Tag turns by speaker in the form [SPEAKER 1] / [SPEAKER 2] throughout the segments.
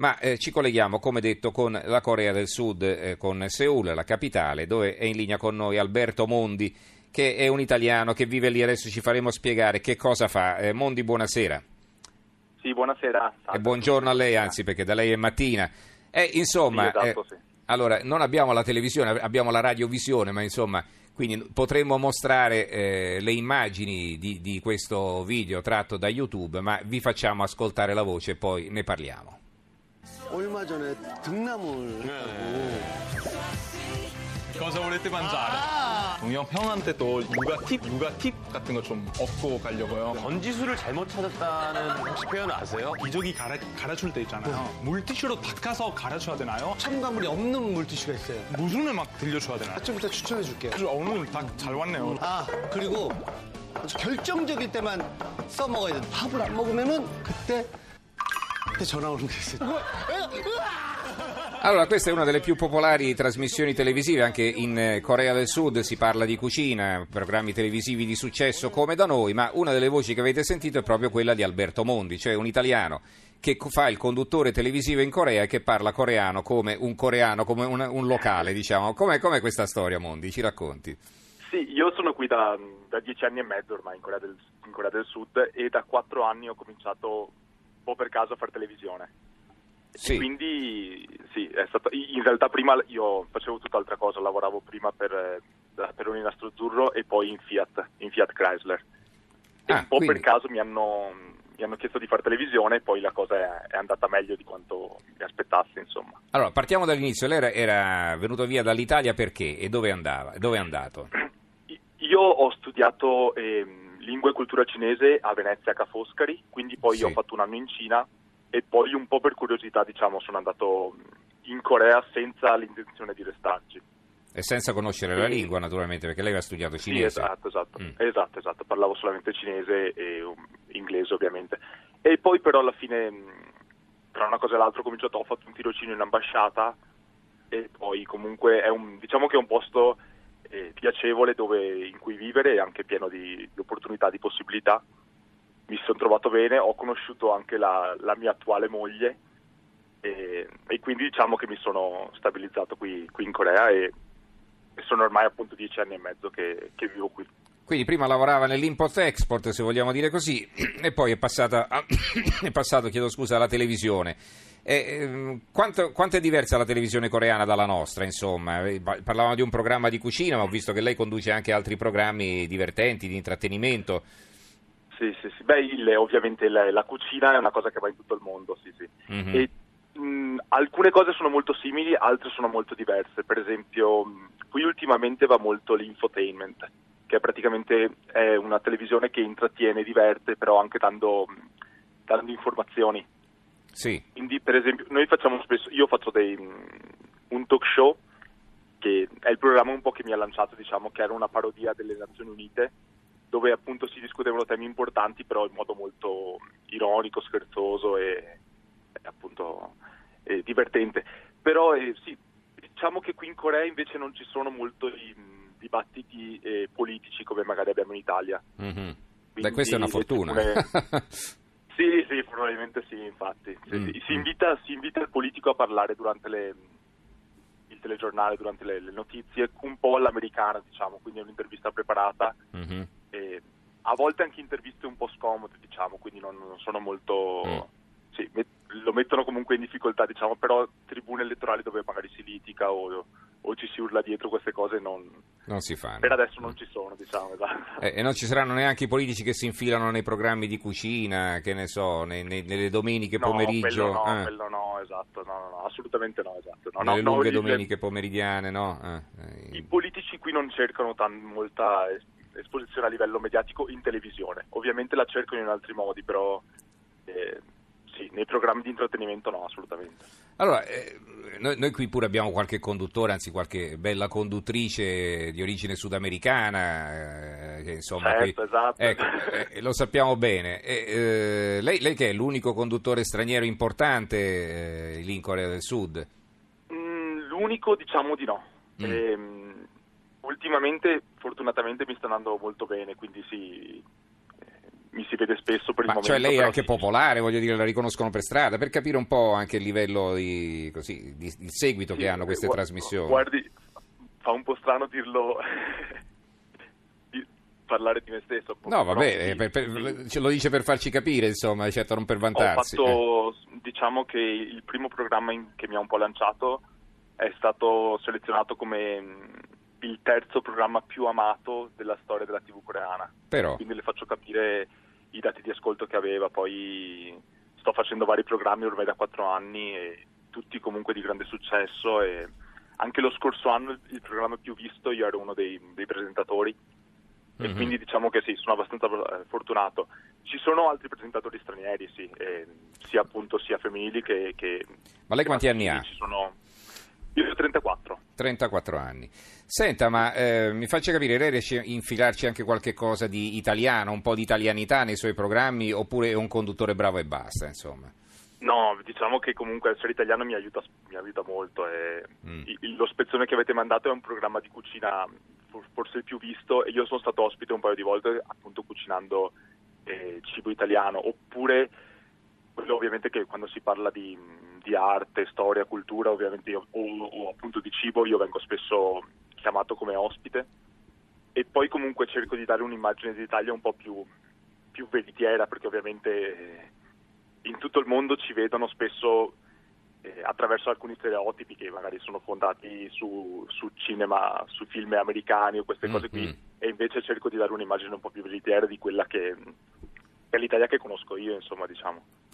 [SPEAKER 1] Ma eh, ci colleghiamo, come detto, con la Corea del Sud, eh, con Seoul, la capitale, dove è in linea con noi Alberto Mondi, che è un italiano che vive lì. Adesso ci faremo spiegare che cosa fa. Eh, Mondi, buonasera.
[SPEAKER 2] Sì, buonasera.
[SPEAKER 1] E buongiorno a lei, anzi, perché da lei è mattina. Eh, insomma,
[SPEAKER 2] Sì, esatto, sì.
[SPEAKER 1] allora, non abbiamo la televisione, abbiamo la radiovisione, ma insomma, quindi potremmo mostrare eh, le immagini di, di questo video tratto da YouTube, ma vi facciamo ascoltare la voce e poi ne parliamo.
[SPEAKER 3] 얼마 전에 등나물 했다고
[SPEAKER 4] cosa volete mangiare? 동영 형한테 또 육아 팁, 육아 팁 같은 거 좀 얻고 가려고요.
[SPEAKER 5] 번지수를 잘못 찾았다는 혹시 표현 아세요?
[SPEAKER 4] 기저귀 갈아, 갈아줄 때 있잖아요. 물티슈로 닦아서 갈아줘야 되나요?
[SPEAKER 3] 첨가물이 없는 물티슈가 있어요.
[SPEAKER 4] 무슨을 막 들려줘야 되나요?
[SPEAKER 3] 아침부터 추천해 줄게요.
[SPEAKER 4] 어, 오늘 딱잘 왔네요.
[SPEAKER 3] 아 그리고 아주 결정적일 때만 써먹어야 돼. 밥을 안 먹으면은 그때 그 때 전화 오는 게 있어요.
[SPEAKER 1] Allora, questa è una delle più popolari trasmissioni televisive, anche in eh, Corea del Sud si parla di cucina, programmi televisivi di successo come da noi, ma una delle voci che avete sentito è proprio quella di Alberto Mondi, cioè un italiano che co- fa il conduttore televisivo in Corea e che parla coreano come un coreano, come un, un locale, diciamo. Com'è, com'è questa storia, Mondi? Ci racconti?
[SPEAKER 2] Sì, io sono qui da, da dieci anni e mezzo ormai in Corea, del, in Corea del Sud e da quattro anni ho cominciato un po' per caso a fare televisione.
[SPEAKER 1] Sì.
[SPEAKER 2] Quindi sì, è stato, in realtà prima io facevo tutt'altra cosa, lavoravo prima per, eh, da Peroni Nastro Azzurro e poi in Fiat, in Fiat Chrysler. E
[SPEAKER 1] Ah,
[SPEAKER 2] un po'
[SPEAKER 1] quindi-
[SPEAKER 2] per caso mi hanno, mi hanno chiesto di fare televisione e poi la cosa è, è andata meglio di quanto mi aspettassi, insomma.
[SPEAKER 1] Allora, partiamo dall'inizio. Lei era, era venuto via dall'Italia perché e dove andava? Dove è andato?
[SPEAKER 2] Io ho studiato ehm, lingua e cultura cinese a Venezia a Ca' Foscari, quindi poi
[SPEAKER 1] Sì.
[SPEAKER 2] ho fatto un anno in Cina e poi un po' per curiosità, diciamo, sono andato in Corea senza l'intenzione di restarci.
[SPEAKER 1] E senza conoscere la
[SPEAKER 2] Sì.
[SPEAKER 1] lingua, naturalmente, perché lei aveva studiato
[SPEAKER 2] Sì,
[SPEAKER 1] cinese.
[SPEAKER 2] esatto, esatto,
[SPEAKER 1] Mm.
[SPEAKER 2] esatto, esatto, parlavo solamente cinese e um, inglese ovviamente. E poi però alla fine, mh, tra una cosa e l'altra, ho cominciato, ho fatto un tirocinio in ambasciata e poi comunque è un, diciamo che è un posto eh, piacevole dove, in cui vivere e anche pieno di, di opportunità, di possibilità. Mi sono trovato bene, ho conosciuto anche la, la mia attuale moglie e, e quindi diciamo che mi sono stabilizzato qui, qui in Corea e, e sono ormai appunto dieci anni e mezzo che, che vivo qui.
[SPEAKER 1] Quindi prima lavorava nell'import-export, se vogliamo dire così, e poi è, passata a- è passato, chiedo scusa, alla televisione. E, ehm, quanto, quanto è diversa la televisione coreana dalla nostra, insomma? Eh, pa- Parlavamo di un programma di cucina, ma ho visto che lei conduce anche altri programmi divertenti, di intrattenimento.
[SPEAKER 2] Sì, sì, sì. Beh, il- ovviamente la, la cucina è una cosa che va in tutto il mondo, sì, sì.
[SPEAKER 1] Mhm.
[SPEAKER 2] E mh, alcune cose sono molto simili, altre sono molto diverse. Per esempio, qui ultimamente va molto l'infotainment, che è praticamente è una televisione che intrattiene, diverte, però anche dando, dando informazioni.
[SPEAKER 1] Sì,
[SPEAKER 2] Quindi, per esempio, noi facciamo spesso, io faccio dei, mh, un talk show che è il programma un po' che mi ha lanciato, diciamo, che era una parodia delle Nazioni Unite, dove appunto si discutevano temi importanti, però in modo molto ironico, scherzoso e, e appunto eh, divertente. Però eh, sì, diciamo che qui in Corea invece non ci sono molto i dibattiti eh, politici come magari abbiamo in Italia.
[SPEAKER 1] Mhm. Beh, questa è una fortuna.
[SPEAKER 2] tribune- Sì, sì, probabilmente sì, infatti. Sì,
[SPEAKER 1] Mm,
[SPEAKER 2] sì. Si,
[SPEAKER 1] mm.
[SPEAKER 2] invita, si invita il politico a parlare durante le, il telegiornale, durante le, le notizie, un po' all'americana, diciamo, quindi è un'intervista preparata.
[SPEAKER 1] Mhm.
[SPEAKER 2] E a volte anche interviste un po' scomode, diciamo, quindi non, non sono molto...
[SPEAKER 1] Mm.
[SPEAKER 2] Sì, met- lo mettono comunque in difficoltà, diciamo, però tribune elettorali dove magari si litiga o, o ci si urla dietro queste cose non,
[SPEAKER 1] Non si fanno.
[SPEAKER 2] per adesso non ci sono, diciamo, esatto.
[SPEAKER 1] Eh, e non ci saranno neanche i politici che si infilano nei programmi di cucina, che ne so, nei- nei- nelle domeniche
[SPEAKER 2] No,
[SPEAKER 1] pomeriggio.
[SPEAKER 2] quello no,
[SPEAKER 1] eh,
[SPEAKER 2] quello no, esatto, no, no, assolutamente no, esatto. No,
[SPEAKER 1] nelle
[SPEAKER 2] no,
[SPEAKER 1] lunghe domeniche pomeridiane, no? Eh,
[SPEAKER 2] I politici qui non cercano tan- molta es- esposizione a livello mediatico in televisione, ovviamente la cercano in altri modi, però eh, sì, nei programmi di intrattenimento no, assolutamente.
[SPEAKER 1] Allora, eh, noi, noi qui pure abbiamo qualche conduttore, anzi qualche bella conduttrice di origine sudamericana, eh, che insomma...
[SPEAKER 2] Certo,
[SPEAKER 1] qui-
[SPEAKER 2] esatto.
[SPEAKER 1] ecco, eh, lo sappiamo bene. E, eh, lei, lei che è l'unico conduttore straniero importante eh, lì in Corea del Sud?
[SPEAKER 2] Mm, l'unico diciamo di no.
[SPEAKER 1] Mm.
[SPEAKER 2] Ehm, ultimamente fortunatamente mi sta andando molto bene, quindi sì, mi si vede spesso per il
[SPEAKER 1] Ma
[SPEAKER 2] momento.
[SPEAKER 1] cioè lei è anche
[SPEAKER 2] sì,
[SPEAKER 1] popolare, voglio dire, la riconoscono per strada, per capire un po' anche il livello di, così, di- il seguito
[SPEAKER 2] sì,
[SPEAKER 1] che hanno queste
[SPEAKER 2] gu-
[SPEAKER 1] trasmissioni.
[SPEAKER 2] Guardi, fa un po' strano dirlo, di parlare di me stesso.
[SPEAKER 1] No, vabbè, eh, per- per- ce lo dice per farci capire, insomma, certo non per vantarsi. eh.
[SPEAKER 2] fatto, diciamo che il primo programma in- che mi ha un po' lanciato è stato selezionato come mh, il terzo programma più amato della storia della TV coreana.
[SPEAKER 1] Però,
[SPEAKER 2] Quindi le faccio capire i dati di ascolto che aveva. Poi sto facendo vari programmi ormai da quattro anni e tutti comunque di grande successo. E anche lo scorso anno il, programma più visto io ero uno dei, dei presentatori. E
[SPEAKER 1] Mhm.
[SPEAKER 2] quindi diciamo che sì, sono abbastanza eh, fortunato. Ci sono altri presentatori stranieri, sì, eh, sia appunto sia femminili che, che
[SPEAKER 1] Ma lei quanti anni ha?
[SPEAKER 2] Ci sono... Io ho 34.
[SPEAKER 1] 34 anni. Senta, ma eh, mi faccia capire, lei riesce a infilarci anche qualche cosa di italiano, un po' di italianità nei suoi programmi, oppure è un conduttore bravo e basta, insomma?
[SPEAKER 2] No, diciamo che comunque essere italiano mi aiuta, mi aiuta molto. E
[SPEAKER 1] Mm.
[SPEAKER 2] il- lo spezzone che avete mandato è un programma di cucina for- forse il più visto e io sono stato ospite un paio di volte appunto cucinando eh, cibo italiano oppure quello ovviamente che quando si parla di, di arte, storia, cultura ovviamente io, o, o appunto di cibo io vengo spesso chiamato come ospite e poi comunque cerco di dare un'immagine dell'Italia un po' più, più veritiera perché ovviamente eh, in tutto il mondo ci vedono spesso eh, attraverso alcuni stereotipi che magari sono fondati su, su cinema, su film americani o queste cose qui
[SPEAKER 1] mm.
[SPEAKER 2] e invece cerco di dare un'immagine un po' più veritiera di quella che, che è l'Italia che conosco io insomma diciamo.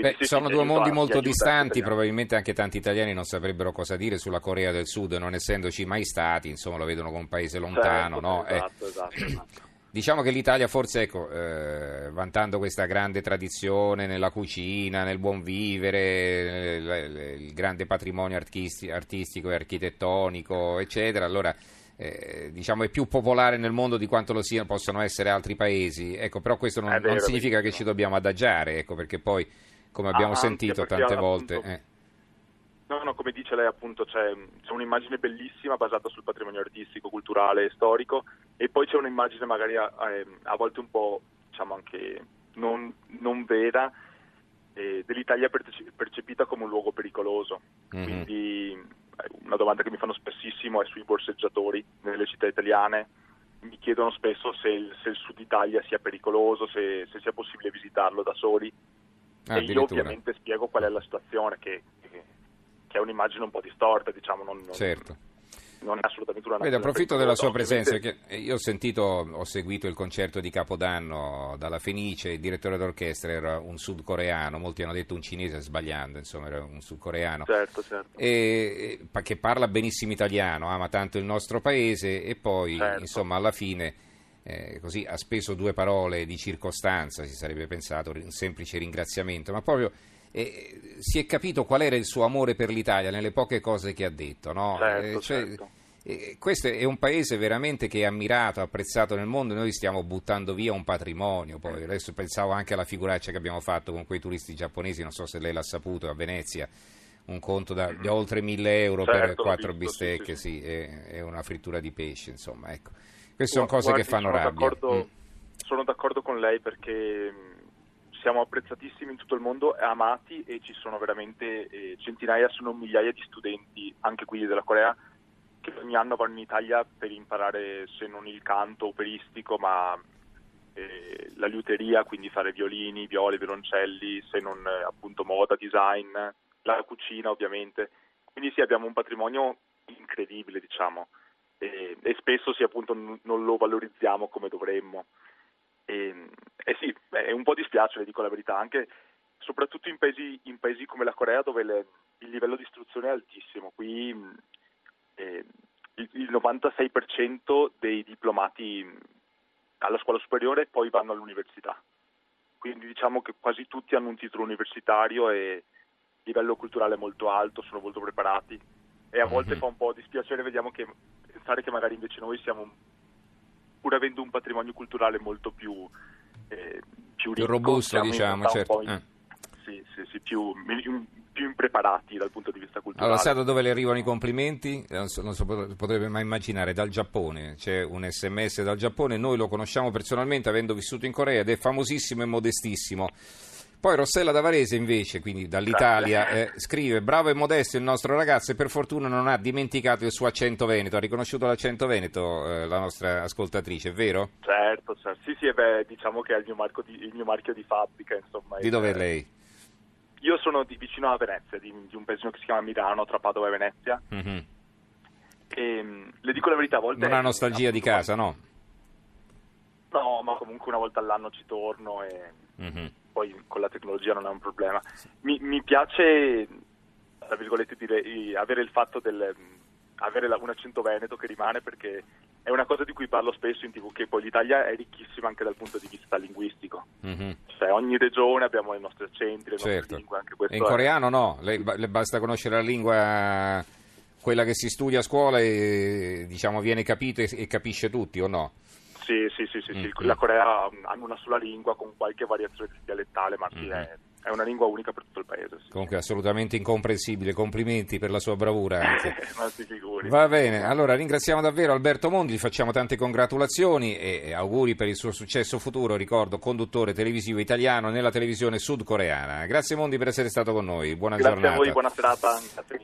[SPEAKER 1] Beh,
[SPEAKER 2] sì,
[SPEAKER 1] sono due mondi molto distanti, probabilmente anche tanti italiani non saprebbero cosa dire sulla Corea del Sud, non essendoci mai stati, insomma lo vedono come un paese lontano,
[SPEAKER 2] Certo,
[SPEAKER 1] no? Eh,
[SPEAKER 2] Esatto, esatto, esatto.
[SPEAKER 1] Diciamo che l'Italia forse, ecco, eh, vantando questa grande tradizione nella cucina, nel buon vivere, eh, l- l- il grande patrimonio artisti- artistico e architettonico, eccetera, allora eh, diciamo è più popolare nel mondo di quanto lo siano, possono essere altri paesi. Ecco, però questo non,
[SPEAKER 2] vero,
[SPEAKER 1] non significa che ci dobbiamo adagiare, ecco, perché poi, come abbiamo
[SPEAKER 2] Ah,
[SPEAKER 1] sentito tante
[SPEAKER 2] appunto,
[SPEAKER 1] volte... eh,
[SPEAKER 2] No, no, come dice lei appunto c'è, c'è un'immagine bellissima basata sul patrimonio artistico, culturale e storico e poi c'è un'immagine magari a, a- volte un po' diciamo anche non, non vera eh, dell'Italia perce- percepita come un luogo pericoloso.
[SPEAKER 1] Mhm.
[SPEAKER 2] Quindi eh, una domanda che mi fanno spessissimo è sui borseggiatori nelle città italiane. Mi chiedono spesso se il, se il sud Italia sia pericoloso, se, se sia possibile visitarlo da soli
[SPEAKER 1] ah,
[SPEAKER 2] e io ovviamente spiego qual è la situazione, che, che- che è un'immagine un po' distorta, diciamo, non, non-
[SPEAKER 1] Certo.
[SPEAKER 2] non è assolutamente una nazione
[SPEAKER 1] approfitto della sua presenza, perché io ho sentito, ho seguito il concerto di Capodanno dalla Fenice, il direttore d'orchestra era un sudcoreano, molti hanno detto un cinese sbagliando, insomma era un sudcoreano,
[SPEAKER 2] Certo, certo.
[SPEAKER 1] e- che parla benissimo italiano, ama tanto il nostro paese e poi
[SPEAKER 2] Certo.
[SPEAKER 1] insomma alla fine eh, così ha speso due parole di circostanza, si sarebbe pensato, un semplice ringraziamento, ma proprio eh, si è capito qual era il suo amore per l'Italia nelle poche cose che ha detto, no?
[SPEAKER 2] Certo,
[SPEAKER 1] Eh, cioè,
[SPEAKER 2] certo.
[SPEAKER 1] eh, questo è un paese veramente che è ammirato, apprezzato nel mondo, noi stiamo buttando via un patrimonio, poi adesso pensavo anche alla figuraccia che abbiamo fatto con quei turisti giapponesi, non so se lei l'ha saputo, a Venezia, un conto da, di oltre 1000 euro per
[SPEAKER 2] Certo, l'ho
[SPEAKER 1] quattro
[SPEAKER 2] visto, sì,
[SPEAKER 1] bistecche,
[SPEAKER 2] sì,
[SPEAKER 1] sì, e, e una frittura di pesce, insomma, ecco. Queste sono cose
[SPEAKER 2] Guardi,
[SPEAKER 1] che fanno
[SPEAKER 2] sono
[SPEAKER 1] rabbia.
[SPEAKER 2] D'accordo,
[SPEAKER 1] Mm.
[SPEAKER 2] Sono d'accordo con lei perché mh, siamo apprezzatissimi in tutto il mondo, amati e ci sono veramente eh, centinaia, se non migliaia di studenti, anche qui della Corea, che ogni anno vanno in Italia per imparare se non il canto operistico, ma eh, la liuteria, quindi fare violini, viole, violoncelli, se non eh, appunto moda, design, la cucina ovviamente. Quindi sì, abbiamo un patrimonio incredibile, diciamo, e, e spesso sì, appunto n- non lo valorizziamo come dovremmo. E, e sì, beh, un po' dispiace, le dico la verità, anche soprattutto in paesi, in paesi come la Corea dove le- il livello di istruzione è altissimo. Qui eh, il, il 96% dei diplomati mh, alla scuola superiore poi vanno all'università. Quindi diciamo che quasi tutti hanno un titolo universitario e livello culturale molto alto, sono molto preparati e a volte
[SPEAKER 1] Mhm.
[SPEAKER 2] fa un po' dispiacere, vediamo che pensare che magari invece noi siamo, pur avendo un patrimonio culturale molto più, eh, più
[SPEAKER 1] Più robusto, diciamo, certo.
[SPEAKER 2] in-
[SPEAKER 1] Eh.
[SPEAKER 2] sì, sì, sì, più, più impreparati dal punto di vista culturale.
[SPEAKER 1] Allora, sa da dove le arrivano i complimenti? Non, so, non si potrebbe mai immaginare, dal Giappone. C'è un sms dal Giappone, noi lo conosciamo personalmente avendo vissuto in Corea ed è famosissimo e modestissimo. Poi Rossella Davarese invece, quindi dall'Italia, eh, scrive bravo e modesto il nostro ragazzo e per fortuna non ha dimenticato il suo accento veneto, ha riconosciuto l'accento veneto eh, la nostra ascoltatrice, è vero?
[SPEAKER 2] Certo, certo. sì sì, beh, diciamo che è il mio, marco di, il mio marchio di fabbrica. Insomma,
[SPEAKER 1] Di dove è lei?
[SPEAKER 2] Io sono di, vicino a Venezia, di, di un paesino che si chiama Milano, tra Padova e Venezia.
[SPEAKER 1] Mhm.
[SPEAKER 2] E mh, le dico la verità, a volte...
[SPEAKER 1] Non ha nostalgia di casa, no?
[SPEAKER 2] No, ma comunque una volta all'anno ci torno e
[SPEAKER 1] Mhm.
[SPEAKER 2] Poi con la tecnologia non è un problema. Mi, mi piace, tra virgolette, dire, avere il fatto del avere un accento veneto che rimane perché è una cosa di cui parlo spesso in tv, che poi l'Italia è ricchissima anche dal punto di vista linguistico.
[SPEAKER 1] Mhm.
[SPEAKER 2] Cioè ogni regione abbiamo i nostri accenti, le nostre
[SPEAKER 1] Certo.
[SPEAKER 2] lingue, anche
[SPEAKER 1] in
[SPEAKER 2] è-
[SPEAKER 1] coreano no, le, le basta conoscere la lingua, quella che si studia a scuola e diciamo viene capita e, e capisce tutti o no?
[SPEAKER 2] Sì, sì, sì, sì, sì.
[SPEAKER 1] Mm.
[SPEAKER 2] la Corea um, hanno una sola lingua con qualche variazione dialettale, ma sì,
[SPEAKER 1] Mhm.
[SPEAKER 2] è, è una lingua unica per tutto il paese. Sì.
[SPEAKER 1] Comunque assolutamente incomprensibile, complimenti per la sua bravura anche.
[SPEAKER 2] non si figuri.
[SPEAKER 1] Va bene, allora ringraziamo davvero Alberto Mondi, gli facciamo tante congratulazioni e auguri per il suo successo futuro, ricordo conduttore televisivo italiano nella televisione sudcoreana. Grazie Mondi per essere stato con noi, buona
[SPEAKER 2] Grazie
[SPEAKER 1] giornata.
[SPEAKER 2] a voi, buona serata. Grazie.